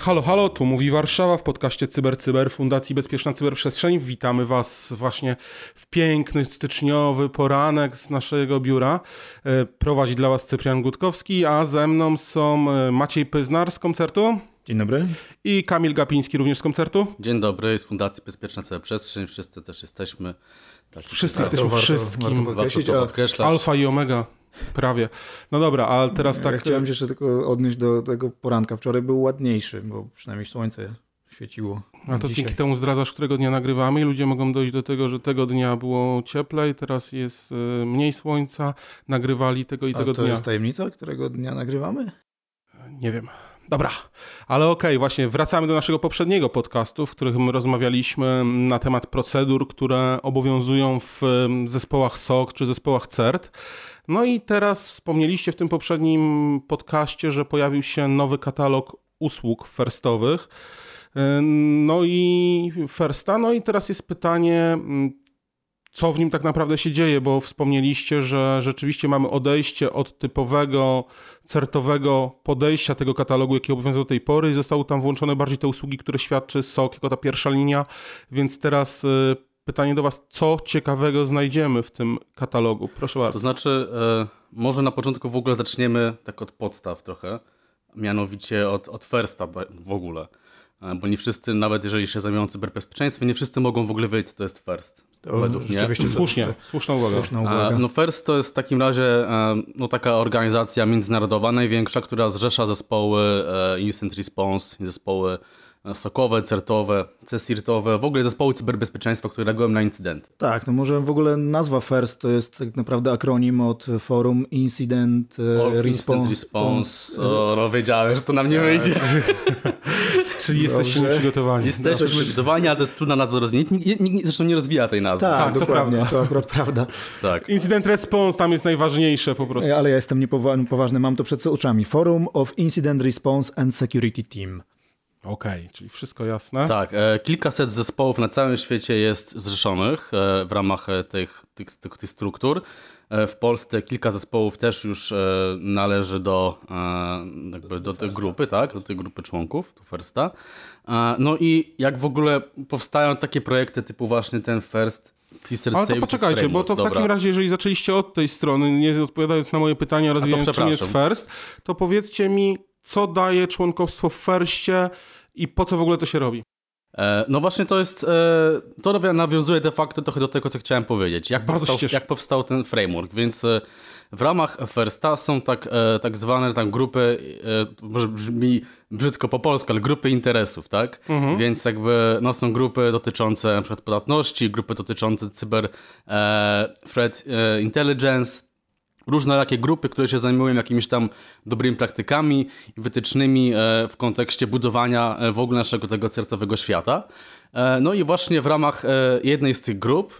Halo, halo, tu mówi Warszawa w podcaście CyberCyber Cyber Fundacji Bezpieczna Cyberprzestrzeń. Witamy Was właśnie w piękny, styczniowy poranek z naszego biura. E, prowadzi dla Was Cyprian Gutkowski, a ze mną są e, Maciej Pyznar z koncertu. Dzień dobry. I Kamil Gapiński również z koncertu. Dzień dobry, z Fundacji Bezpieczna Cyberprzestrzeń. Wszyscy też jesteśmy. Tak, Wszyscy jesteśmy warto, wszystkim. Warto podkreślić, warto podkreślać. Alfa i omega. Prawie. No dobra, ale teraz tak... Ja chciałem się jeszcze tylko odnieść do tego poranka. Wczoraj był ładniejszy, bo przynajmniej słońce świeciło. A to dzięki temu zdradzasz, którego dnia nagrywamy i ludzie mogą dojść do tego, że tego dnia było cieplej, teraz jest y, mniej słońca, nagrywali tego i A tego to dnia. to jest tajemnica, którego dnia nagrywamy? Nie wiem. Dobra, ale okej, okay, właśnie wracamy do naszego poprzedniego podcastu, w którym rozmawialiśmy na temat procedur, które obowiązują w zespołach SOC czy zespołach CERT. No i teraz wspomnieliście w tym poprzednim podcaście, że pojawił się nowy katalog usług firstowych. No i firsta, no i teraz jest pytanie, co w nim tak naprawdę się dzieje, bo wspomnieliście, że rzeczywiście mamy odejście od typowego, certowego podejścia tego katalogu, jaki obowiązywał do tej pory i zostały tam włączone bardziej te usługi, które świadczy SOK jako ta pierwsza linia, więc teraz y, pytanie do Was, co ciekawego znajdziemy w tym katalogu? Proszę bardzo. To znaczy, e, może na początku w ogóle zaczniemy tak od podstaw trochę, mianowicie od, od firsta w ogóle. E, bo nie wszyscy, nawet jeżeli się zajmują cyberbezpieczeństwem, nie wszyscy mogą w ogóle wiedzieć, to jest first. To według mnie. Słusznie, słuszna uwaga. Słuszna uwaga. E, no first to jest w takim razie no, taka organizacja międzynarodowa, największa, która zrzesza zespoły Instant Response, zespoły sokowe, certowe, cesirtowe, w ogóle zespoły cyberbezpieczeństwa, które reagują na incydenty. Tak, no może w ogóle nazwa FIRST to jest tak naprawdę akronim od Forum Incident Response. Instant Response. O, no wiedziałem, że to nam nie tak. wyjdzie. Czyli jesteśmy przygotowani. Jesteśmy no, przygotowani, ale to jest trudna nazwa rozwijać. Nikt, nikt, zresztą nie rozwija tej nazwy. Tak, tak dokładnie, to akurat prawda. tak. Incident Response tam jest najważniejsze po prostu. Ale ja jestem niepoważny, mam to przed oczami. Forum of Incident Response and Security Team. Okej, okay, czyli wszystko jasne. Tak, e, kilkaset zespołów na całym świecie jest zrzeszonych e, w ramach e, tych, tych, tych, tych struktur. W Polsce kilka zespołów też już należy do, jakby do tej grupy, tak, do tej grupy członków, tu Firsta. No i jak w ogóle powstają takie projekty typu właśnie ten First, ale to poczekajcie, bo to w Dobra. takim razie, jeżeli zaczęliście od tej strony, nie odpowiadając na moje pytania, rozwijając czym jest first, to powiedzcie mi, co daje członkostwo w Firstie i po co w ogóle to się robi? E, no właśnie to jest, e, to nawiązuje de facto trochę do tego, co chciałem powiedzieć. Jak, powstał, jak powstał ten framework, więc e, w ramach Firsta są tak, tak zwane tam grupy, może brzmi brzydko po polsku, ale grupy interesów, tak? Mhm. Więc jakby no, są grupy dotyczące na przykład podatności, grupy dotyczące cyber threat intelligence, różne takie grupy, które się zajmują jakimiś tam dobrymi praktykami wytycznymi e, w kontekście budowania e, w ogóle naszego tego certowego świata. E, no i właśnie w ramach jednej z tych grup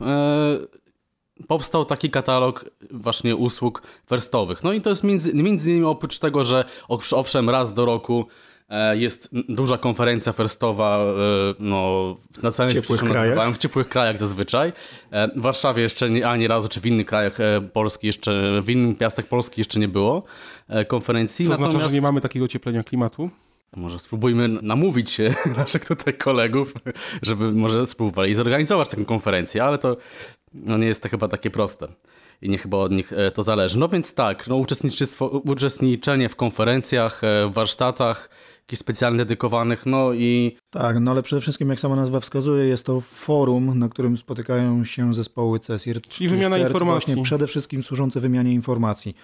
powstał taki katalog właśnie usług werstowych. No i to jest między, między innymi oprócz tego, że owszem raz do roku jest duża konferencja ferstowa e, no, na całym ciepłych krajach. w ciepłych krajach zazwyczaj. E, w Warszawie jeszcze nie, ani razu, czy w innych krajach Polski jeszcze, w innych miastach Polski jeszcze nie było konferencji. Co Natomiast... znaczy, że nie mamy takiego ocieplenia klimatu? Może spróbujmy namówić się naszych tutaj kolegów, żeby może spróbowali zorganizować taką konferencję, ale to no, nie jest to chyba takie proste i nie chyba od nich to zależy. No więc tak, no, uczestniczenie w konferencjach, w warsztatach, jakichś specjalnie dedykowanych, no i... Tak, no ale przede wszystkim, jak sama nazwa wskazuje, jest to forum, na którym spotykają się zespoły CESIR. Czyli wymiana CERT, informacji. Właśnie przede wszystkim służące wymianie informacji.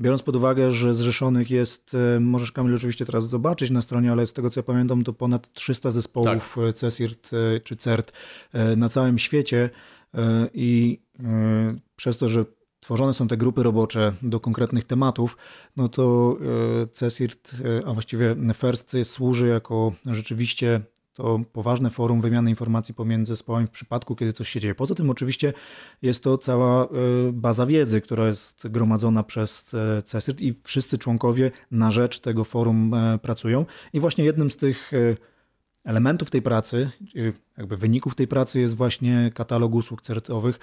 Biorąc pod uwagę, że zrzeszonych jest, e, możesz Kamil oczywiście teraz zobaczyć na stronie, ale z tego co ja pamiętam, to ponad 300 zespołów tak. CESIRT czy CERT e, na całym świecie e, i przez to, że tworzone są te grupy robocze do konkretnych tematów, no to e, CESIRT, e, a właściwie FIRST służy jako rzeczywiście to poważne forum wymiany informacji pomiędzy zespołami w przypadku, kiedy coś się dzieje. Poza tym oczywiście jest to cała baza wiedzy, która jest gromadzona przez CESIRT i wszyscy członkowie na rzecz tego forum pracują. I właśnie jednym z tych elementów tej pracy, jakby wyników tej pracy jest właśnie katalog usług certowych,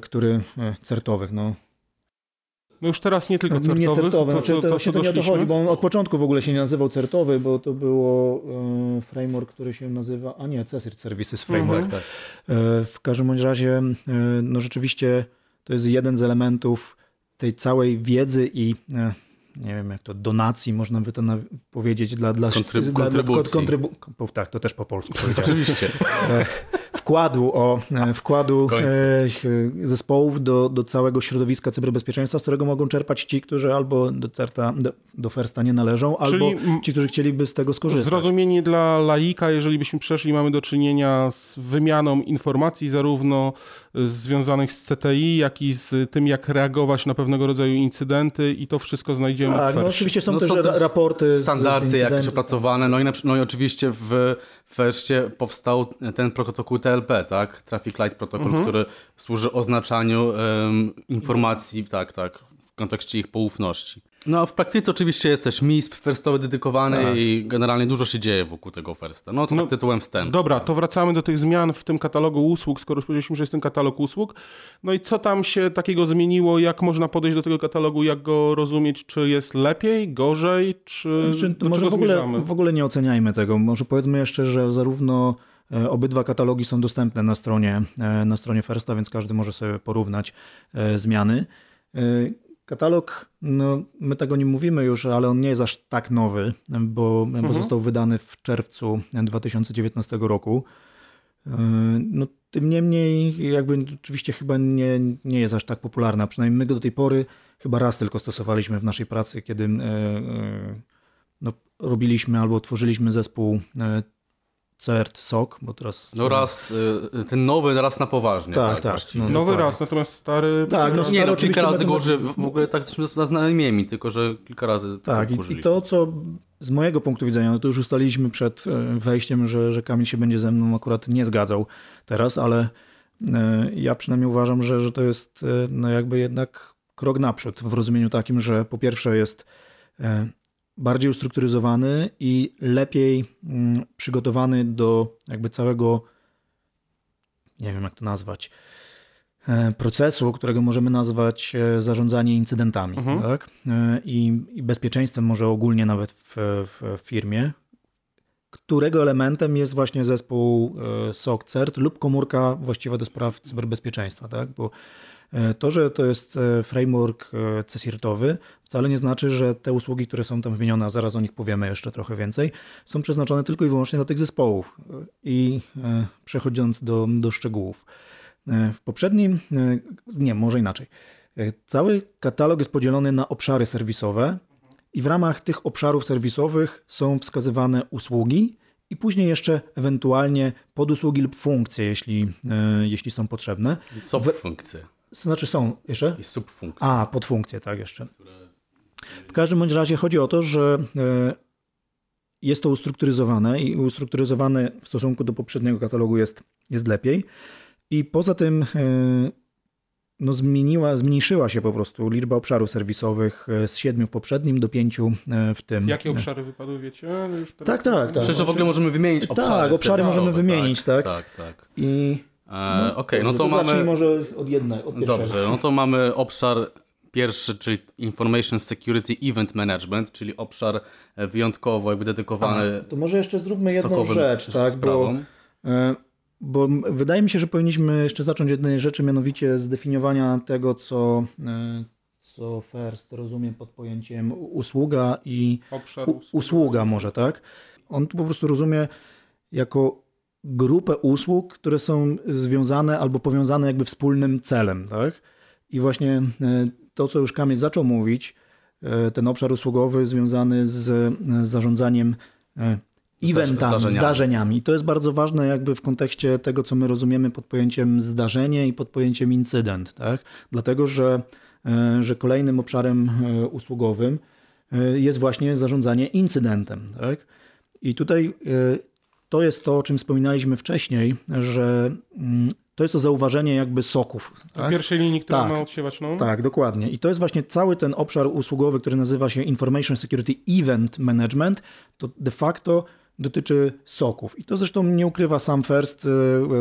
który certowych, no no już teraz nie tylko no, certowy. Nie certowy, to, znaczy, to, to, się to nie o to chodzi, bo on od początku w ogóle się nie nazywał certowy, bo to było e, framework, który się nazywa, a nie, Cesar Services Framework. Mhm. E, w każdym bądź razie, e, no rzeczywiście to jest jeden z elementów tej całej wiedzy i e, nie wiem jak to, donacji, można by to powiedzieć, dla, dla, Kontryb dla, dla kontrybu tak, to też po polsku Oczywiście. E, wkładu, o, e, wkładu e, zespołów do, do całego środowiska cyberbezpieczeństwa, z którego mogą czerpać ci, którzy albo do CERTA, do, do FERSTA nie należą, Czyli albo ci, którzy chcieliby z tego skorzystać. Zrozumienie dla laika, jeżeli byśmy przeszli, mamy do czynienia z wymianą informacji zarówno związanych z CTI, jak i z tym, jak reagować na pewnego rodzaju incydenty i to wszystko znajdziemy tak, w no oczywiście są no też są raporty Standardy jakieś opracowane, no i, na, no i oczywiście w FERSie powstał ten protokół TLP, tak? Traffic Light Protocol, mhm. który służy oznaczaniu um, informacji, tak, tak, w kontekście ich poufności. No, w praktyce oczywiście jest też MISP firstowy dedykowany tak. i generalnie dużo się dzieje wokół tego firsta. No to no, tak tytułem wstępu. Dobra, to wracamy do tych zmian w tym katalogu usług, skoro już powiedzieliśmy, że jest ten katalog usług. No i co tam się takiego zmieniło? Jak można podejść do tego katalogu? Jak go rozumieć? Czy jest lepiej, gorzej? Czy znaczy, do może w ogóle, w ogóle nie oceniajmy tego. Może powiedzmy jeszcze, że zarówno e, Obydwa katalogi są dostępne na stronie, e, na stronie Firsta, więc każdy może sobie porównać e, zmiany. Katalog, no, my tego nie mówimy już, ale on nie jest aż tak nowy, bo, mhm. bo został wydany w czerwcu 2019 roku. E, no, tym niemniej, jakby oczywiście chyba nie, nie jest aż tak popularna. Przynajmniej my go do tej pory chyba raz tylko stosowaliśmy w naszej pracy, kiedy e, e, no, robiliśmy albo tworzyliśmy zespół CERT, SOK, bo teraz... No raz, y, ten nowy raz na poważnie. Tak, tak. tak no, nowy raz, natomiast stary... Tak, no, nie, no, kilka razy go uży... w ogóle tak jesteśmy znajomymi, tylko że kilka razy Tak, i, i to co z mojego punktu widzenia, no to już ustaliliśmy przed e, wejściem, że, że Kamil się będzie ze mną akurat nie zgadzał teraz, ale e, ja przynajmniej uważam, że, że to jest e, no jakby jednak krok naprzód w rozumieniu takim, że po pierwsze jest bardziej ustrukturyzowany i lepiej mm, przygotowany do jakby całego, nie wiem jak to nazwać, e, procesu, którego możemy nazwać e, zarządzanie incydentami mhm. tak? E, I, I, bezpieczeństwem może ogólnie nawet w, w, firmie, którego elementem jest właśnie zespół SOC CERT lub komórka właściwa do spraw cyberbezpieczeństwa, tak? bo to, że to jest e, framework e, CSIRT-owy, wcale nie znaczy, że te usługi, które są tam wymienione, a zaraz o nich powiemy jeszcze trochę więcej, są przeznaczone tylko i wyłącznie dla tych zespołów. I przechodząc do, do szczegółów. W poprzednim, nie, może inaczej. Cały katalog jest podzielony na obszary serwisowe i w ramach tych obszarów serwisowych są wskazywane usługi i później jeszcze ewentualnie podusługi lub funkcje, jeśli, jeśli są potrzebne. Subfunkcje. To znaczy są jeszcze? I subfunkcje. A, podfunkcje, tak jeszcze. W każdym bądź razie chodzi o to, że e, jest to ustrukturyzowane i ustrukturyzowane w stosunku do poprzedniego katalogu jest, jest lepiej. I poza tym e, no zmieniła, zmniejszyła się po prostu liczba obszarów serwisowych e, z siedmiu w poprzednim do pięciu w tym. Jakie obszary wypadły, wiecie? No tak, tak, tak. Przecież w ogóle możemy wymienić obszary. Tak, obszary możemy wymienić, tak. Tak, tak. tak. I E, no, Okej, okay, no to, to mamy... może od jednej, od Dobrze, no to mamy obszar pierwszy, czyli Information Security Event Management, czyli obszar e, wyjątkowo jakby dedykowany A, To może jeszcze zróbmy jedną rzecz, tak, bo, e, bo wydaje mi się, że powinniśmy jeszcze zacząć jednej rzeczy, mianowicie zdefiniowania tego, co, co FIRST rozumie pod pojęciem usługa i u, usługa może, tak? On tu po prostu rozumie jako grupę usług, które są związane albo powiązane jakby wspólnym celem. Tak? I właśnie e, to, co już Kamil zaczął mówić, e, ten obszar usługowy związany z e, zarządzaniem eventami, zdarzeniami. zdarzeniami. To jest bardzo ważne jakby w kontekście tego, co my rozumiemy pod pojęciem zdarzenie i pod pojęciem incydent. Tak? Dlatego, że, że kolejnym obszarem usługowym jest właśnie zarządzanie incydentem. Tak? I tutaj to jest to, o czym wspominaliśmy wcześniej, że mm, to jest to zauważenie jakby soków. Tak? pierwszej linii, która tak, ma odsiewać no? Tak, dokładnie. I to jest właśnie cały ten obszar usługowy, który nazywa się Information Security Event Management. To de facto dotyczy soków. I to zresztą nie ukrywa sam First y,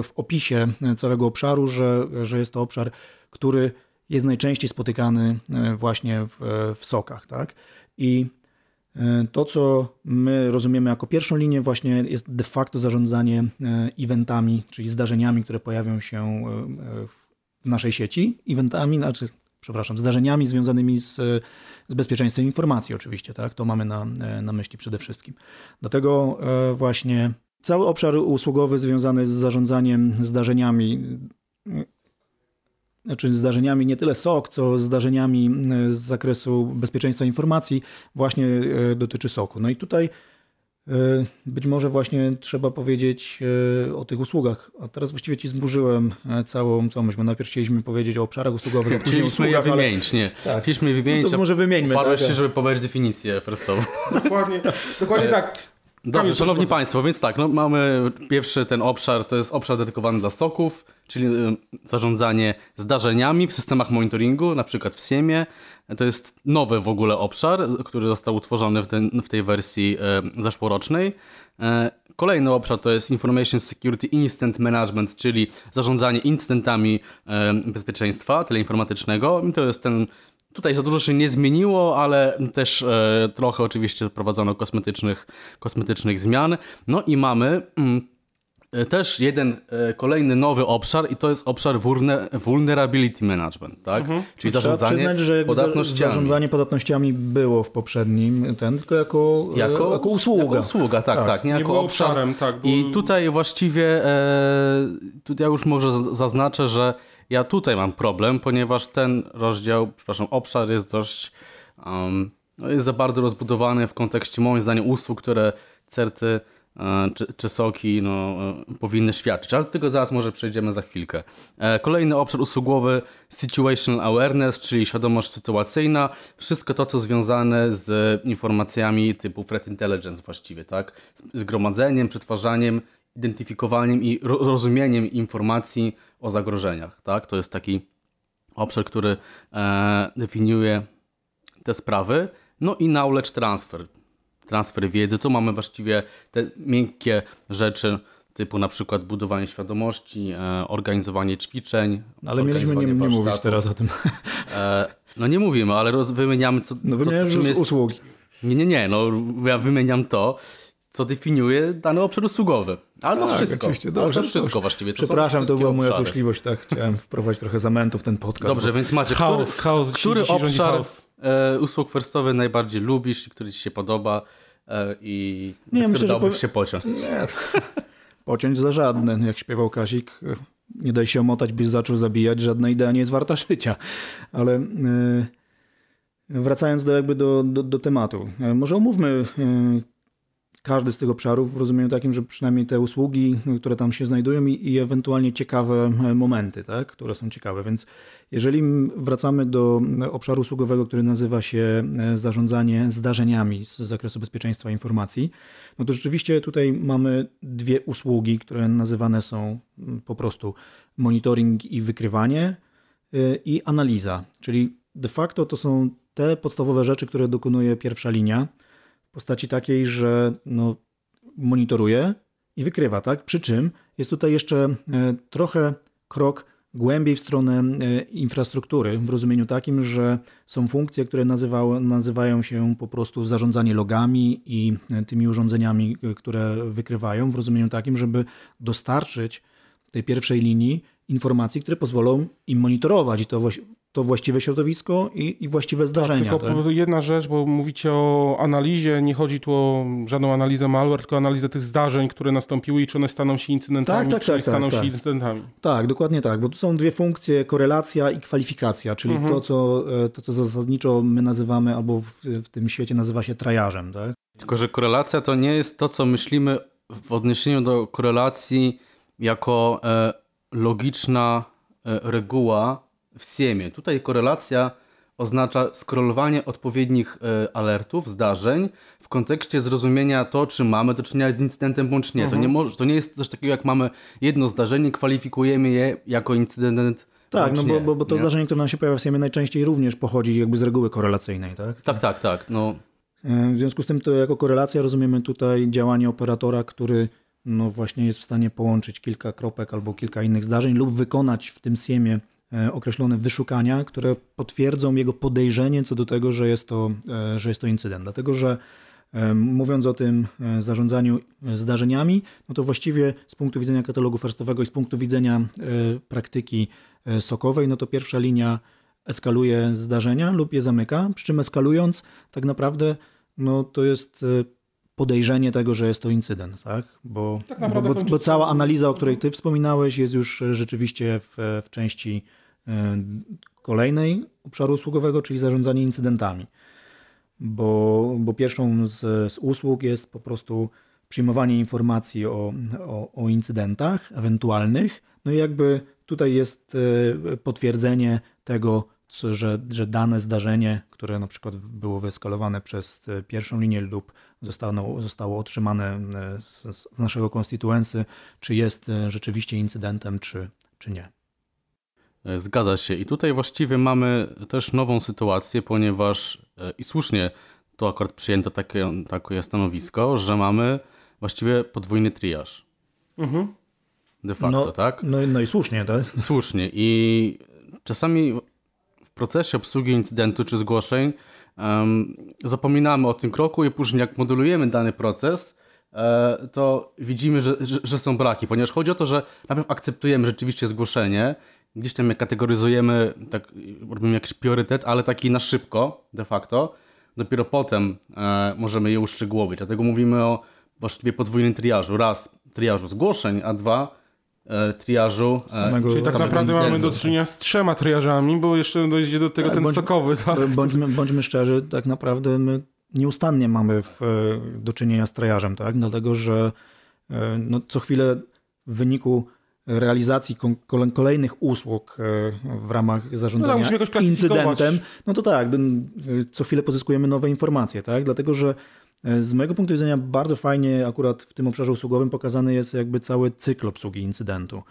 w opisie całego obszaru, że, że jest to obszar, który jest najczęściej spotykany y, właśnie w, w sokach. Tak? I to, co my rozumiemy jako pierwszą linię, właśnie jest de facto zarządzanie eventami, czyli zdarzeniami, które pojawią się w naszej sieci. Eventami, znaczy, przepraszam, zdarzeniami związanymi z z bezpieczeństwem informacji oczywiście, tak? To mamy na, na myśli przede wszystkim. Dlatego e, właśnie cały obszar usługowy związany z zarządzaniem zdarzeniami, znaczy zdarzeniami nie tyle SOK, co zdarzeniami e, z zakresu bezpieczeństwa informacji właśnie e, dotyczy SOK-u. No i tutaj E, być może właśnie trzeba powiedzieć o tych usługach. A teraz właściwie ci zburzyłem e, całą, co myśmy najpierw chcieliśmy powiedzieć o obszarach usługowych, a Chcieliśmy usługach, je wymienić, ale... nie. Tak. Chcieliśmy je wymienić, no to może wymieńmy. Parłeś tak, się, żeby powiedzieć definicję firstową. Dokładnie, dokładnie tak. Dobrze, szanowni państwo, więc tak, no mamy pierwszy ten obszar, to jest obszar dedykowany dla soków, czyli y, zarządzanie zdarzeniami w systemach monitoringu, na przykład w SIEMie. To jest nowy w ogóle obszar, który został utworzony w, ten, w tej wersji y, zeszłorocznej. Y, kolejny obszar to jest Information Security Instant Management, czyli zarządzanie incydentami bezpieczeństwa teleinformatycznego. I to jest ten Tutaj za dużo się nie zmieniło, ale też e, trochę oczywiście prowadzono kosmetycznych, kosmetycznych zmian. No i mamy mm, e, też jeden e, kolejny nowy obszar i to jest obszar vulnerability management, tak? Mhm. Czyli zarządzanie przyznać, że podatnościami. Zarządzanie podatnościami było w poprzednim, ten tylko jako, e, jako, jako usługa. Jako usługa, tak, tak. tak nie, nie jako obszar. Obszarem, tak, bo... I tutaj właściwie, e, tutaj ja już może zaznaczę, że ja tutaj mam problem, ponieważ ten rozdział, przepraszam, obszar jest dość, um, jest za bardzo rozbudowany w kontekście moim zdaniem usług, które certy e, czy, czy, soki no, e, powinny świadczyć, ale do tego zaraz może przejdziemy za chwilkę. E, kolejny obszar usługowy Situational Awareness, czyli świadomość sytuacyjna, wszystko to, co związane z informacjami typu threat intelligence właściwie, tak? Zgromadzeniem, przetwarzaniem, identyfikowaniem i rozumieniem informacji o zagrożeniach. Tak? To jest taki obszar, który e, definiuje te sprawy. No i knowledge transfer, transfer wiedzy. Tu mamy właściwie te miękkie rzeczy, typu na przykład budowanie świadomości, e, organizowanie ćwiczeń. No, ale mieliśmy nie, nie mówić teraz o tym. E, no nie mówimy, ale roz, wymieniamy co, no, wymieniamy co, czym jest... usługi. Nie, nie, nie, no ja wymieniam to, co definiuje dany obszar usługowy. Ale to tak, wszystko. Oczywiście. Dobrze, to wszystko właściwie. To Przepraszam, to była moja złośliwość, tak. Chciałem wprowadzić trochę zamętu w ten podcast. Dobrze, więc macie, chaos, który, chaos, który obszar e, usług firstowych najbardziej lubisz i który ci się podoba e, i nie, za myślę, dałbyś się pociąć? Nie, pociąć za żadne. Jak śpiewał Kazik, nie daj się omotać, byś zaczął zabijać, żadna idea nie jest warta życia. Ale... E, wracając do, jakby do, do, do tematu, e, może omówmy e, każdy z tych obszarów w rozumieniu takim, że przynajmniej te usługi, które tam się znajdują i, i ewentualnie ciekawe e, momenty, tak, które są ciekawe. Więc jeżeli wracamy do obszaru usługowego, który nazywa się e, zarządzanie zdarzeniami z zakresu bezpieczeństwa informacji, no to rzeczywiście tutaj mamy dwie usługi, które nazywane są po prostu monitoring i wykrywanie e, i analiza, czyli de facto to są te podstawowe rzeczy, które dokonuje pierwsza linia postaci takiej, że no, monitoruje i wykrywa, tak? Przy czym jest tutaj jeszcze e, trochę krok głębiej w stronę e, infrastruktury, w rozumieniu takim, że są funkcje, które nazywały, nazywają się po prostu zarządzanie logami i e, tymi urządzeniami, które wykrywają, w rozumieniu takim, żeby dostarczyć tej pierwszej linii informacji, które pozwolą im monitorować i to to właściwe środowisko i, i właściwe tak, zdarzenia. Tak, tylko tak? jedna rzecz, bo mówicie o analizie, nie chodzi tu o żadną analizę malware, tylko analizę tych zdarzeń, które nastąpiły i czy one staną się incydentami, tak, tak, czy tak, staną tak, się incydentami. Tak, dokładnie tak, bo tu są dwie funkcje, korelacja i kwalifikacja, czyli mhm. to, co, e, to, co zasadniczo my nazywamy, albo w, w tym świecie nazywa się trajażem. Tak? Tylko, że korelacja to nie jest to, co myślimy w odniesieniu do korelacji jako e, logiczna e, reguła w Siemie. Tutaj korelacja oznacza skrolowanie odpowiednich e, alertów, zdarzeń w kontekście zrozumienia to, czy mamy do czynienia z incydentem bądź nie. Mhm. To, nie może, to nie jest coś takiego, jak mamy jedno zdarzenie, kwalifikujemy je jako incydent tak, no bo, bo, bo to nie? zdarzenie, które nam się pojawia w SIEMie najczęściej również pochodzi jakby z reguły korelacyjnej, tak? Tak, tak, tak. No. E, w związku z tym to jako korelacja rozumiemy tutaj działanie operatora, który no właśnie jest w stanie połączyć kilka kropek albo kilka innych zdarzeń lub wykonać w tym SIEMie określone wyszukania, które potwierdzą jego podejrzenie co do tego, że jest to, e, że jest to incydent. Dlatego, że mówiąc o tym zarządzaniu zdarzeniami, no to właściwie z punktu widzenia katalogu firstowego i z punktu widzenia praktyki sokowej, no to pierwsza linia eskaluje zdarzenia lub je zamyka, przy czym eskalując tak naprawdę no to jest e, podejrzenie tego, że jest to incydent, tak? Bo, tak bo, bo, bo, cała analiza, o której ty wspominałeś, jest już rzeczywiście w, w części e, kolejnej obszaru usługowego, czyli zarządzanie incydentami. Bo, bo pierwszą z, z usług jest po prostu przyjmowanie informacji o, o, o incydentach ewentualnych. No i jakby tutaj jest e, potwierdzenie tego, że, że dane zdarzenie, które na przykład było wyeskalowane przez e, pierwszą linię lub zostało, zostało otrzymane e, z, z naszego konstytuency, czy jest e, rzeczywiście incydentem, czy, czy nie. Zgadza się. I tutaj właściwie mamy też nową sytuację, ponieważ i słusznie to akurat przyjęto takie, takie stanowisko, że mamy właściwie podwójny triaż. Mhm. De facto, no, tak? No, no i słusznie, tak? Słusznie. I czasami procesie obsługi incydentu czy zgłoszeń um, zapominamy o tym kroku i później jak modelujemy dany proces, e, to widzimy, że, że, że, są braki, ponieważ chodzi o to, że najpierw akceptujemy rzeczywiście zgłoszenie, gdzieś tam je kategoryzujemy, tak, robimy jakiś priorytet, ale taki na szybko de facto, dopiero potem e, możemy je uszczegółowić. Dlatego mówimy o właściwie podwójnym triażu. Raz triażu zgłoszeń, a dwa E, triażu. E, samego, Czyli tak naprawdę mamy do czynienia z trzema triażami, bo jeszcze dojdzie do tego tak, ten bądź, sokowy. Tak? Bądźmy, bądźmy szczerzy, tak naprawdę my nieustannie mamy w, e, do czynienia z triażem, tak? dlatego że no, co chwilę w wyniku realizacji kolejnych usług w ramach zarządzania no, incydentem, no to tak, co chwilę pozyskujemy nowe informacje, tak? dlatego że E, z mojego punktu widzenia bardzo fajnie akurat w tym obszarze usługowym pokazany jest jakby cały cykl obsługi incydentu,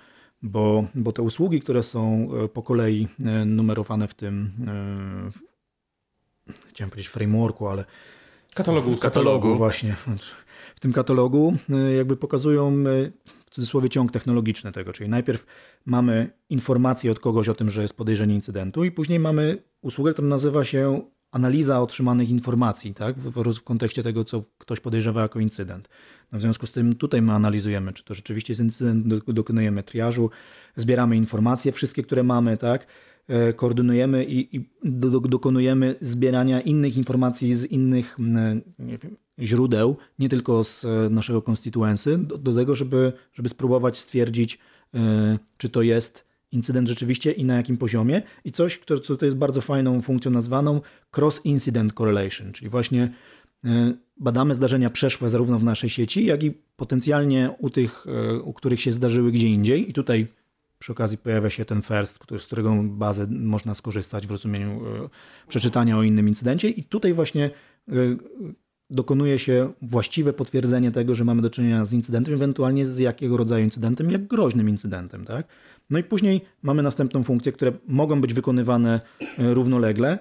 bo, bo te usługi, które są e, po kolei e, numerowane w tym, w, chciałem powiedzieć frameworku, ale katalogu, w katalogu właśnie, w tym katalogu jakby pokazują cudzysłowie ciąg technologiczny tego, czyli najpierw mamy informację od kogoś o tym, że jest podejrzenie incydentu i później mamy usługę, która nazywa się analiza otrzymanych informacji, tak, w, w, kontekście tego, co ktoś podejrzewa jako incydent. No w związku z tym tutaj my analizujemy, czy to rzeczywiście jest incydent, dokonujemy triażu, zbieramy informacje, wszystkie, które mamy, tak, e, koordynujemy i, i do, do, dokonujemy zbierania innych informacji z innych nie wiem, źródeł, nie tylko z e, naszego konstytuensy, do, do tego, żeby, żeby spróbować stwierdzić, e, czy to jest incydent rzeczywiście i na jakim poziomie. I coś, co to jest bardzo fajną funkcją nazwaną cross-incident correlation, czyli właśnie e, badamy zdarzenia przeszłe zarówno w naszej sieci, jak i potencjalnie u tych, u których się zdarzyły gdzie indziej. I tutaj przy okazji pojawia się ten first, który, z którego bazę można skorzystać w rozumieniu przeczytania o innym incydencie. I tutaj właśnie dokonuje się właściwe potwierdzenie tego, że mamy do czynienia z incydentem, ewentualnie z jakiego rodzaju incydentem, jak groźnym incydentem. Tak? No i później mamy następną funkcję, które mogą być wykonywane e, równolegle,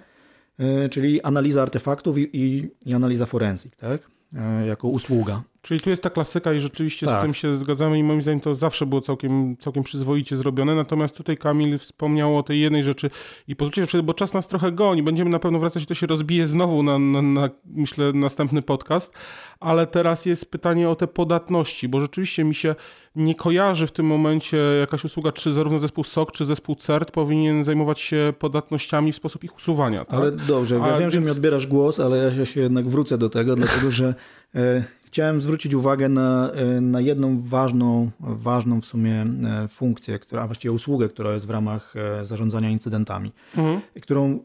e, czyli analiza artefaktów i, i, i analiza forensik, tak? E, jako usługa. Czyli tu jest ta klasyka i rzeczywiście tak. z tym się zgadzamy i moim zdaniem to zawsze było całkiem, całkiem przyzwoicie zrobione. Natomiast tutaj Kamil wspomniał o tej jednej rzeczy i pozwólcie, bo czas nas trochę goni. Będziemy na pewno wracać, to się rozbije znowu na, na, na, myślę, następny podcast. Ale teraz jest pytanie o te podatności, bo rzeczywiście mi się nie kojarzy w tym momencie jakaś usługa, czy zarówno zespół SOC, czy zespół CERT powinien zajmować się podatnościami w sposób ich usuwania. Tak? Ale dobrze, ja A, wiem, więc... że mi odbierasz głos, ale ja się jednak wrócę do tego, dlatego że e, chciałem zwrócić uwagę na, e, na jedną ważną, ważną w sumie e, funkcję, która, a właściwie usługę, która jest w ramach e, zarządzania incydentami, mhm. którą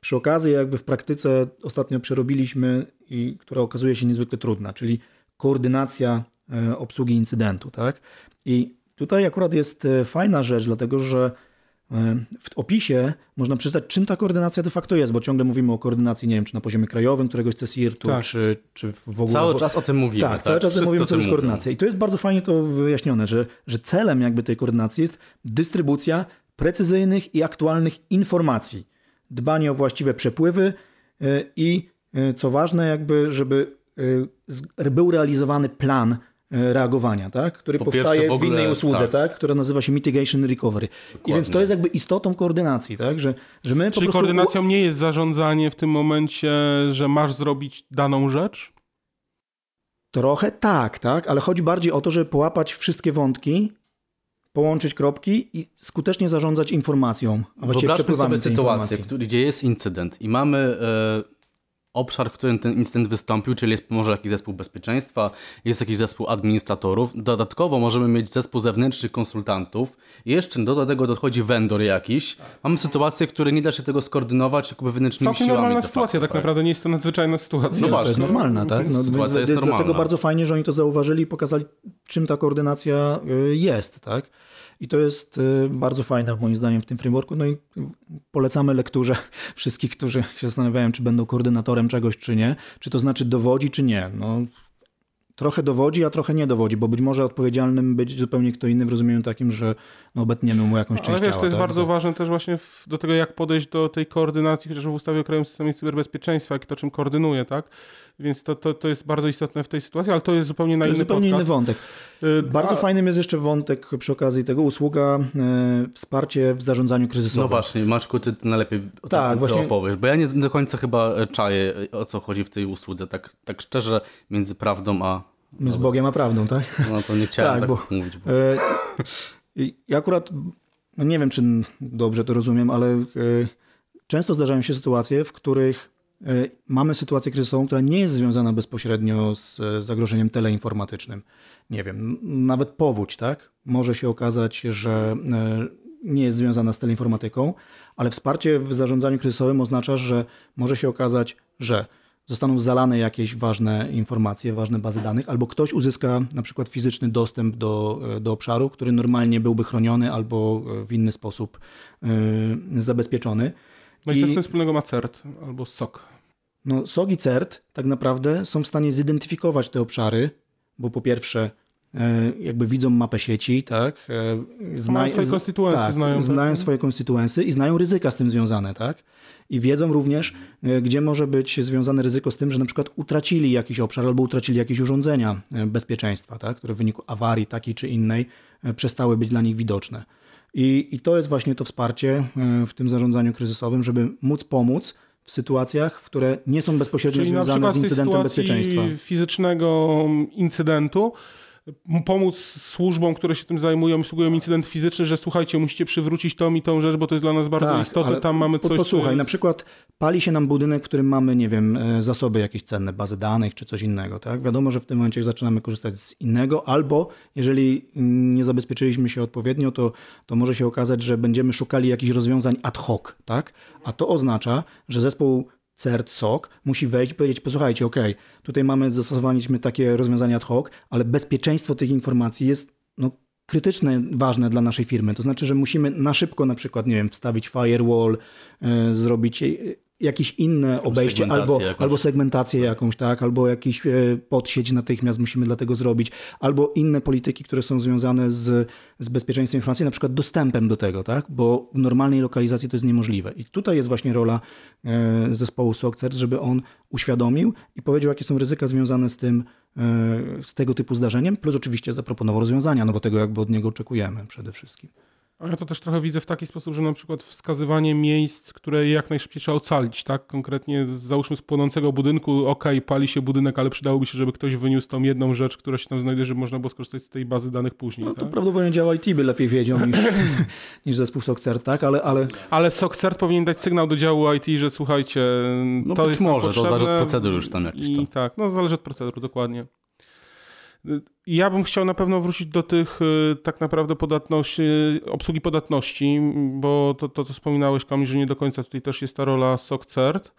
przy okazji jakby w praktyce ostatnio przerobiliśmy i która okazuje się niezwykle trudna, czyli koordynacja obsługi incydentu. Tak? I tutaj akurat jest fajna rzecz, dlatego że w opisie można przeczytać, czym ta koordynacja de facto jest, bo ciągle mówimy o koordynacji, nie wiem, czy na poziomie krajowym któregoś CSIRT-u, tak. czy, czy w ogóle... Cały czas o tym mówimy. Tak, tak? cały czas mówimy, co jest koordynacja. I to jest bardzo fajnie to wyjaśnione, że, że celem jakby tej koordynacji jest dystrybucja precyzyjnych i aktualnych informacji, dbanie o właściwe przepływy y, i y, co ważne, jakby, żeby y, był realizowany plan reagowania, tak? który po powstaje w, ogóle, w, innej usłudze, tak. tak. która nazywa się Mitigation Recovery. Dokładnie. I więc to jest jakby istotą koordynacji, tak? że, że my Czyli prostu... koordynacją nie jest zarządzanie w tym momencie, że masz zrobić daną rzecz? Trochę tak, tak, ale chodzi bardziej o to, żeby połapać wszystkie wątki, połączyć kropki i skutecznie zarządzać informacją. A Wyobraźmy sobie sytuację, gdzie jest incydent i mamy... Yy obszar, w którym ten incydent wystąpił, czyli jest może jakiś zespół bezpieczeństwa, jest jakiś zespół administratorów. Dodatkowo możemy mieć zespół zewnętrznych konsultantów. I jeszcze do tego dochodzi vendor jakiś. Mamy sytuację, w której nie da się tego skoordynować jakby wewnętrznymi Całkiem siłami. normalna sytuacja, tak, tak naprawdę nie jest to nadzwyczajna sytuacja. No właśnie. To jest normalna, tak? No, sytuacja jest normalna. Dlatego bardzo fajnie, że oni to zauważyli i pokazali, czym ta koordynacja y, jest, tak? I to jest y, bardzo fajne moim zdaniem w tym frameworku. No i polecamy lekturze wszystkich, którzy się zastanawiają, czy będą koordynatorem czegoś, czy nie. Czy to znaczy dowodzi, czy nie. No, trochę dowodzi, a trochę nie dowodzi, bo być może odpowiedzialnym być zupełnie kto inny w rozumieniu takim, że no, obetniemy mu jakąś część Ale wiesz, ciała, to jest tak? bardzo ważne też właśnie w, do tego, jak podejść do tej koordynacji, chociażby w ustawie o Krajowym Systemie Cyberbezpieczeństwa, jak to czym koordynuje, tak? Więc to, to, to jest bardzo istotne w tej sytuacji, ale to jest zupełnie na to inny zupełnie podcast. inny wątek. Y, bardzo a... fajnym jest jeszcze wątek przy okazji tego usługa e, wsparcie w zarządzaniu kryzysowym. No właśnie, Maczku, ty najlepiej o tak, właśnie... opowiesz, bo ja nie do końca chyba czaję, o co chodzi w tej usłudze. Tak, tak szczerze, między prawdą a z Bogiem a prawdą, tak? No to nie chciałem tak, tak bo, mówić. Bo... E, ja akurat, no nie wiem, czy dobrze to rozumiem, ale e, często zdarzają się sytuacje, w których e, mamy sytuację kryzysową, która nie jest związana bezpośrednio z zagrożeniem teleinformatycznym. Nie wiem, nawet powódź, tak? Może się okazać, że nie jest związana z teleinformatyką, ale wsparcie w zarządzaniu kryzysowym oznacza, że może się okazać, że zostaną zalane jakieś ważne informacje, ważne bazy danych, albo ktoś uzyska na przykład fizyczny dostęp do, do obszaru, który normalnie byłby chroniony albo w inny sposób zabezpieczony. No i, i co z tym wspólnego ma CERT albo SOC? No, SOC i CERT tak naprawdę są w stanie zidentyfikować te obszary, bo po pierwsze E, jakby widzą mapę sieci, tak? E, Zna, swoje konstytuencje tak, znają. Znają swoje konstytuencje i znają ryzyka z tym związane, tak? I wiedzą również, e, gdzie może być związane ryzyko z tym, że na przykład utracili jakiś obszar albo utracili jakieś urządzenia bezpieczeństwa, tak? które w wyniku awarii takiej czy innej przestały być dla nich widoczne. I, I to jest właśnie to wsparcie w tym zarządzaniu kryzysowym, żeby móc pomóc w sytuacjach, które nie są bezpośrednio Czyli związane z incydentem bezpieczeństwa. fizycznego incydentu pomóc służbom, które się tym zajmują, usługują incydent fizyczny, że słuchajcie, musicie przywrócić tą i tą rzecz, bo to jest dla nas bardzo tak, istotne, tam mamy coś... Posłuchaj, jest... na przykład pali się nam budynek, w którym mamy, nie wiem, e, zasoby jakieś cenne, bazy danych czy coś innego, tak? Wiadomo, że w tym momencie zaczynamy korzystać z innego, albo jeżeli nie zabezpieczyliśmy się odpowiednio, to, to może się okazać, że będziemy szukali jakichś rozwiązań ad hoc, tak? A to oznacza, że zespół CERT, SOC musi wejść i powiedzieć, posłuchajcie, ok, tutaj mamy, zastosowaliśmy takie rozwiązania ad hoc, ale bezpieczeństwo tych informacji jest no, krytyczne, ważne dla naszej firmy. To znaczy, że musimy na szybko na przykład, nie wiem, wstawić firewall, yy, zrobić jakieś inne obejście albo, albo segmentację jakąś, tak, albo jakiś e, podsieć natychmiast musimy dlatego zrobić, albo inne polityki, które są związane z, z bezpieczeństwem informacji, na przykład dostępem do tego, tak, bo w normalnej lokalizacji to jest niemożliwe. I tutaj jest właśnie rola e, zespołu SOCCERT, żeby on uświadomił i powiedział, jakie są ryzyka związane z tym, e, z tego typu zdarzeniem, plus oczywiście zaproponował rozwiązania, no bo tego jakby od niego oczekujemy przede wszystkim. A ja to też trochę widzę w taki sposób, że na przykład wskazywanie miejsc, które jak najszybciej trzeba ocalić, tak? Konkretnie załóżmy z płonącego budynku, ok, pali się budynek, ale przydałoby się, żeby ktoś wyniósł tą jedną rzecz, która się tam znajduje, żeby można było skorzystać z tej bazy danych później. No to tak? prawdopodobnie działa IT by lepiej wiedział niż, niż zespół SOCCERT, tak? Ale, ale... ale SOCCERT powinien dać sygnał do działu IT, że słuchajcie, no to jest może, to zależy od procedur już tam jakiś. I tak, no zależy od procedur, dokładnie. Ja bym chciał na pewno wrócić do tych y, tak naprawdę podatności, obsługi podatności, bo to, to co wspominałeś Kamil, że nie do końca tutaj też jest ta rola SOCCERT.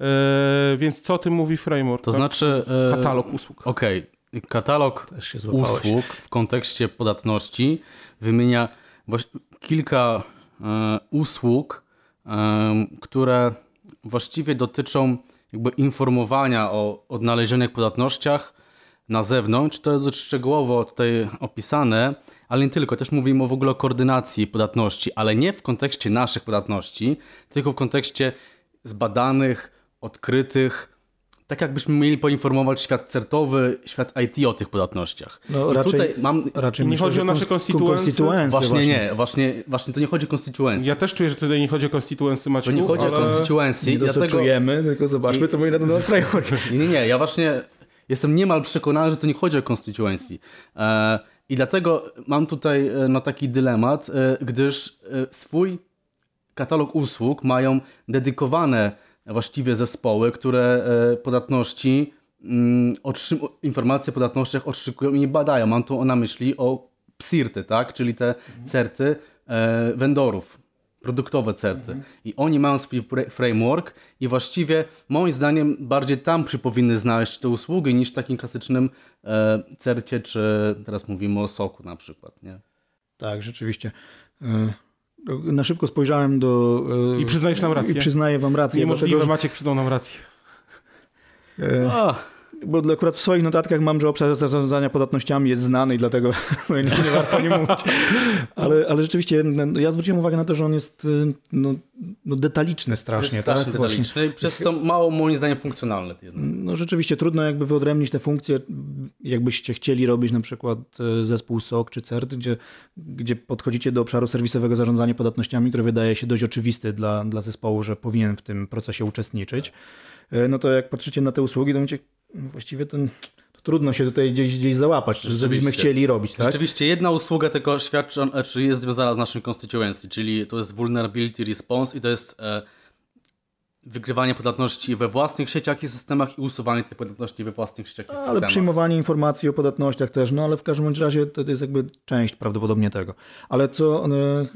E, więc co o tym mówi framework? To tak? znaczy... E, katalog usług. Okej, okay. katalog usług w kontekście podatności wymienia kilka usług, które właściwie dotyczą jakby informowania o odnalezionych podatnościach na zewnątrz. To jest szczegółowo tutaj opisane, ale nie tylko. Też mówimy w ogóle o koordynacji podatności, ale nie w kontekście naszych podatności, tylko w kontekście zbadanych, odkrytych, tak jakbyśmy mieli poinformować świat certowy, świat IT o tych podatnościach. No, raczej, tutaj mam, raczej nie myślę, chodzi o nasze konstytuencje. Właśnie, właśnie, nie, właśnie, właśnie to nie chodzi o konstytuencję. Ja też czuję, że tutaj nie chodzi o konstytuencję Maciu, To nie chodzi ale... o konstytuencję. Nie to, dlatego... czujemy, tylko zobaczmy, I... co mówi na ten framework. Nie, nie, nie, ja właśnie jestem niemal przekonany, że to nie chodzi o konstytuencji. E, I dlatego mam tutaj e, no, taki dylemat, e, gdyż swój katalog usług mają dedykowane właściwie zespoły, które podatności, mm, informacje o podatnościach otrzykują i nie badają. Mam tu na myśli o PSIRTy, tak? czyli te certy vendorów, produktowe certy. Mhm. I oni mają swój framework i właściwie moim zdaniem bardziej tam przy powinny znaleźć te usługi niż w takim klasycznym e, cercie, czy teraz mówimy o soku na przykład. Nie? Tak, rzeczywiście. E, na szybko spojrzałem do... E, I przyznajesz nam rację. I przyznaję wam rację. Niemożliwe, dlatego, że... Maciek przyznał nam rację. E, bo akurat w swoich notatkach mam, że obszar zarządzania podatnościami jest znany i dlatego nie, nie warto nie mówić. Ale, ale rzeczywiście no, ja zwróciłem uwagę na to, że on jest y, no, no detaliczny strasznie. Jest strasznie tak? detaliczny i przez to mało moim zdaniem funkcjonalny. No rzeczywiście trudno jakby wyodrębnić te funkcje, jakbyście chcieli robić na przykład y, zespół SOC czy CERT, gdzie, gdzie podchodzicie do obszaru serwisowego zarządzania podatnościami, który wydaje się dość oczywisty dla, dla zespołu, że powinien w tym procesie uczestniczyć. Tak. No to jak patrzycie na te usługi, to mówicie, właściwie to, to trudno się tutaj gdzieś, gdzieś załapać, żebyśmy chcieli robić. Tak? Rzeczywiście jedna usługa tylko świadczy, czy jest związana z naszym constituency, czyli to jest vulnerability response i to jest e, wykrywanie podatności we własnych sieciach i systemach i usuwanie tych podatności we własnych sieciach i systemach. Ale przyjmowanie informacji o podatnościach też, no ale w każdym razie to, to jest jakby część prawdopodobnie tego. Ale co... E,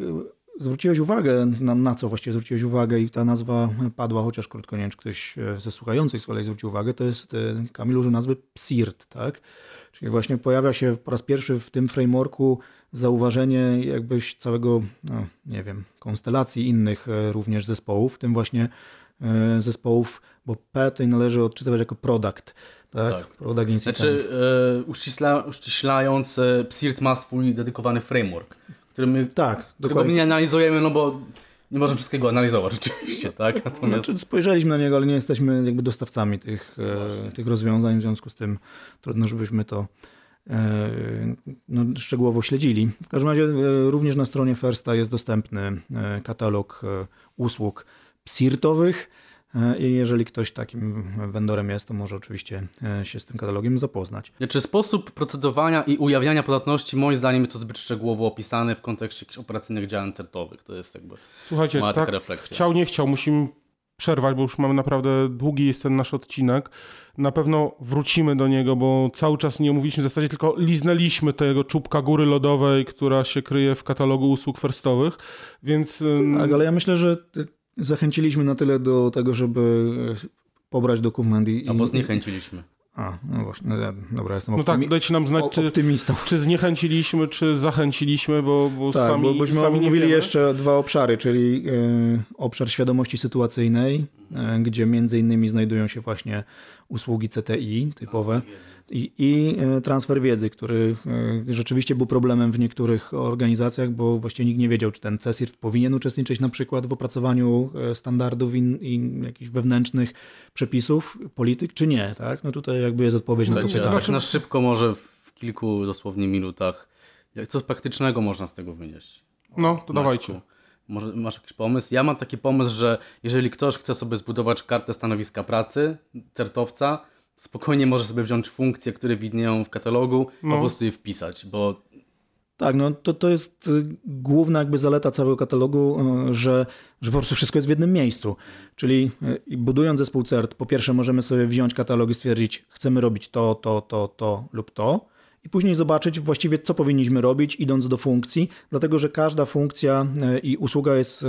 zwróciłeś uwagę, na, na, co właściwie zwróciłeś uwagę i ta nazwa padła, chociaż krótko nie wiem, czy ktoś e, ze słuchających z kolei zwrócił uwagę, to jest, e, Kamil użył nazwy PSIRT, tak? Czyli właśnie pojawia się po raz pierwszy w tym frameworku zauważenie jakbyś całego, no, nie wiem, konstelacji innych e, również zespołów, w tym właśnie zespołów, bo P tutaj należy odczytywać jako product, tak? tak. Product incident. Znaczy, e, uściśla, uściślając, PSIRT ma swój dedykowany framework który my, tak, którego my nie analizujemy, no bo nie możemy wszystkiego analizować oczywiście, tak? Natomiast... Znaczy, spojrzeliśmy na niego, ale nie jesteśmy jakby dostawcami tych, e, tych rozwiązań, w związku z tym trudno, żebyśmy to e, no, szczegółowo śledzili. W każdym razie e, również na stronie Firsta jest dostępny katalog usług psirtowych, I jeżeli ktoś takim vendorem jest, to może oczywiście e, się z tym katalogiem zapoznać. Czy sposób procedowania i ujawniania podatności, moim zdaniem, jest to zbyt szczegółowo opisany w kontekście operacyjnych działań certowych? To jest jakby Słuchajcie, mała tak, taka refleksja. Chciał, nie chciał, musimy przerwać, bo już mamy naprawdę długi jest ten nasz odcinek. Na pewno wrócimy do niego, bo cały czas nie omówiliśmy w zasadzie, tylko liznęliśmy tego czubka góry lodowej, która się kryje w katalogu usług firstowych, więc... Tak, ale ja myślę, że zachęciliśmy na tyle do tego, żeby e, pobrać dokument i... Albo zniechęciliśmy. A, no właśnie, no, dobra, jestem No tak, dajcie nam znać, czy, czy zniechęciliśmy, czy zachęciliśmy, bo, bo tak, sami, bo byśmy sami omówili jeszcze dwa obszary, czyli y, obszar świadomości sytuacyjnej, y, gdzie między innymi znajdują się właśnie usługi CTI typowe i, i e, transfer wiedzy, który e, rzeczywiście był problemem w niektórych organizacjach, bo właściwie nikt nie wiedział, czy ten CESIRT powinien uczestniczyć na przykład w opracowaniu e, standardów i, i jakichś wewnętrznych przepisów polityk, czy nie. Tak? No tutaj jakby jest odpowiedź na to pytanie. Tak na szybko może w kilku dosłownie minutach, co praktycznego można z tego wynieść? No, to dawajcie. Może masz jakiś pomysł? Ja mam taki pomysł, że jeżeli ktoś chce sobie zbudować kartę stanowiska pracy, certowca, spokojnie może sobie wziąć funkcje, które widnieją w katalogu, no. po prostu je wpisać, bo tak, no to, to jest y, główna jakby zaleta całego katalogu, y, że, że po prostu wszystko jest w jednym miejscu. Czyli y, budując zespół CERT, po pierwsze możemy sobie wziąć katalog i stwierdzić, chcemy robić to, to, to, to lub to i później zobaczyć właściwie, co powinniśmy robić, idąc do funkcji, dlatego że każda funkcja i usługa jest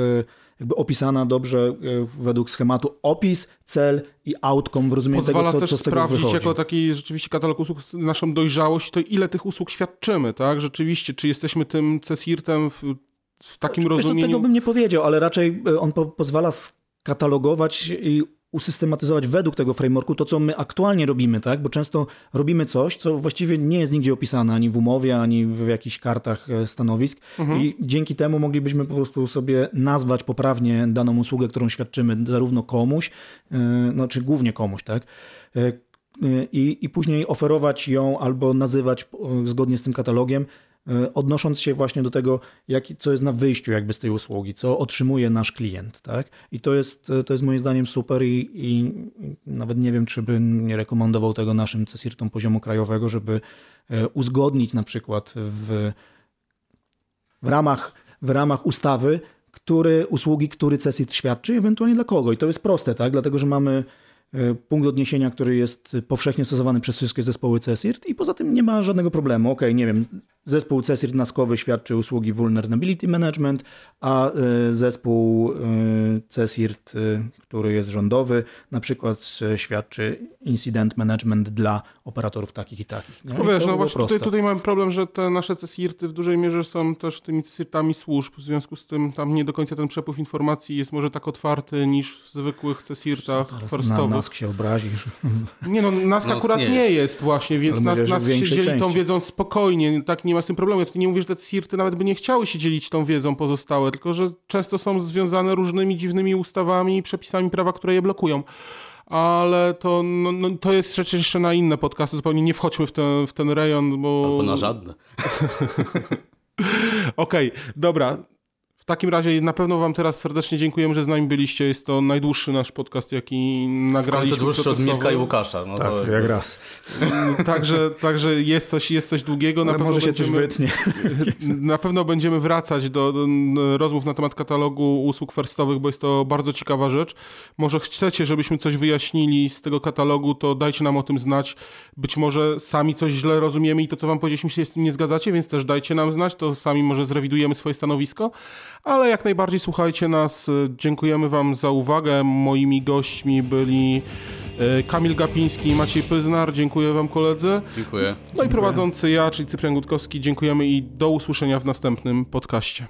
jakby opisana dobrze e, według schematu opis, cel i outcome w rozumieniu Pozwala tego, co, co z tego sprawdzić wychodzi. jako taki rzeczywiście katalog usług naszą dojrzałość, to ile tych usług świadczymy, tak? Rzeczywiście, czy jesteśmy tym CESIRT-em w takim rozumieniu... tego bym nie powiedział, ale raczej e, on po pozwala skatalogować i usystematyzować według tego frameworku to, co my aktualnie robimy, tak? Bo często robimy coś, co właściwie nie jest nigdzie opisane ani w umowie, ani w jakichś kartach e, stanowisk mhm. i dzięki temu moglibyśmy po prostu sobie nazwać poprawnie daną usługę, którą świadczymy zarówno komuś, e, no czy głównie komuś, tak? E, I, I później oferować ją albo nazywać zgodnie z tym katalogiem odnosząc się właśnie do tego, jak, co jest na wyjściu jakby z tej usługi, co otrzymuje nasz klient. Tak? I to jest, to jest moim zdaniem super i, i nawet nie wiem, czy bym nie rekomendował tego naszym CESIRTom poziomu krajowego, żeby e, uzgodnić na przykład w, w, ramach, w ramach ustawy, który, usługi, który CESIRT świadczy, ewentualnie dla kogo. I to jest proste, tak? dlatego że mamy E, punkt odniesienia, który jest powszechnie stosowany przez wszystkie zespoły CSIRT i poza tym nie ma żadnego problemu. Ok, nie wiem, zespół CSIRT naskowy świadczy usługi Vulnerability Management, a e, zespół e, CSIRT, który jest rządowy, na przykład świadczy Incident Management dla operatorów takich i takich. No, wiesz, no właśnie tutaj, tutaj mamy problem, że te nasze CSIRTy w dużej mierze są też tymi CSIRTami służb, w związku z tym tam nie do końca ten przepływ informacji jest może tak otwarty niż w zwykłych CSIRTach firstowych. Nask się obrazisz. Nie no, Nask akurat nie, nie jest. właśnie, więc nas, mówię, nas się dzieli tą wiedzą spokojnie, tak nie ma z tym problemu. Ja nie mówię, że te CIRTy nawet by nie chciały się dzielić tą wiedzą pozostałe, tylko że często są związane różnymi dziwnymi ustawami i przepisami prawa, które je blokują ale to, no, no, to jest rzecz jeszcze na inne podcasty, zupełnie nie wchodźmy w ten, w ten rejon, bo... Albo na żadne. Okej, okay, dobra. W takim razie na pewno Wam teraz serdecznie dziękujemy, że z nami byliście. Jest to najdłuższy nasz podcast, jaki nagraliśmy. To dłuższy od Mirka i Łukasza. No tak, to... jak raz. Także, także jest, coś, jest coś długiego. Na pewno może się będziemy, coś wytnie. Na pewno będziemy wracać do, do, rozmów na temat katalogu usług firstowych, bo jest to bardzo ciekawa rzecz. Może chcecie, żebyśmy coś wyjaśnili z tego katalogu, to dajcie nam o tym znać. Być może sami coś źle rozumiemy i to, co Wam powiedzieliśmy, się z tym nie zgadzacie, więc też dajcie nam znać, to sami może zrewidujemy swoje stanowisko ale jak najbardziej słuchajcie nas. Dziękujemy Wam za uwagę. Moimi gośćmi byli e, Kamil Gapiński i Maciej Pyznar. Dziękuję Wam koledzy. Dziękuję. No i prowadzący ja, czyli Cyprian Gutkowski. Dziękujemy i do usłyszenia w następnym podcaście.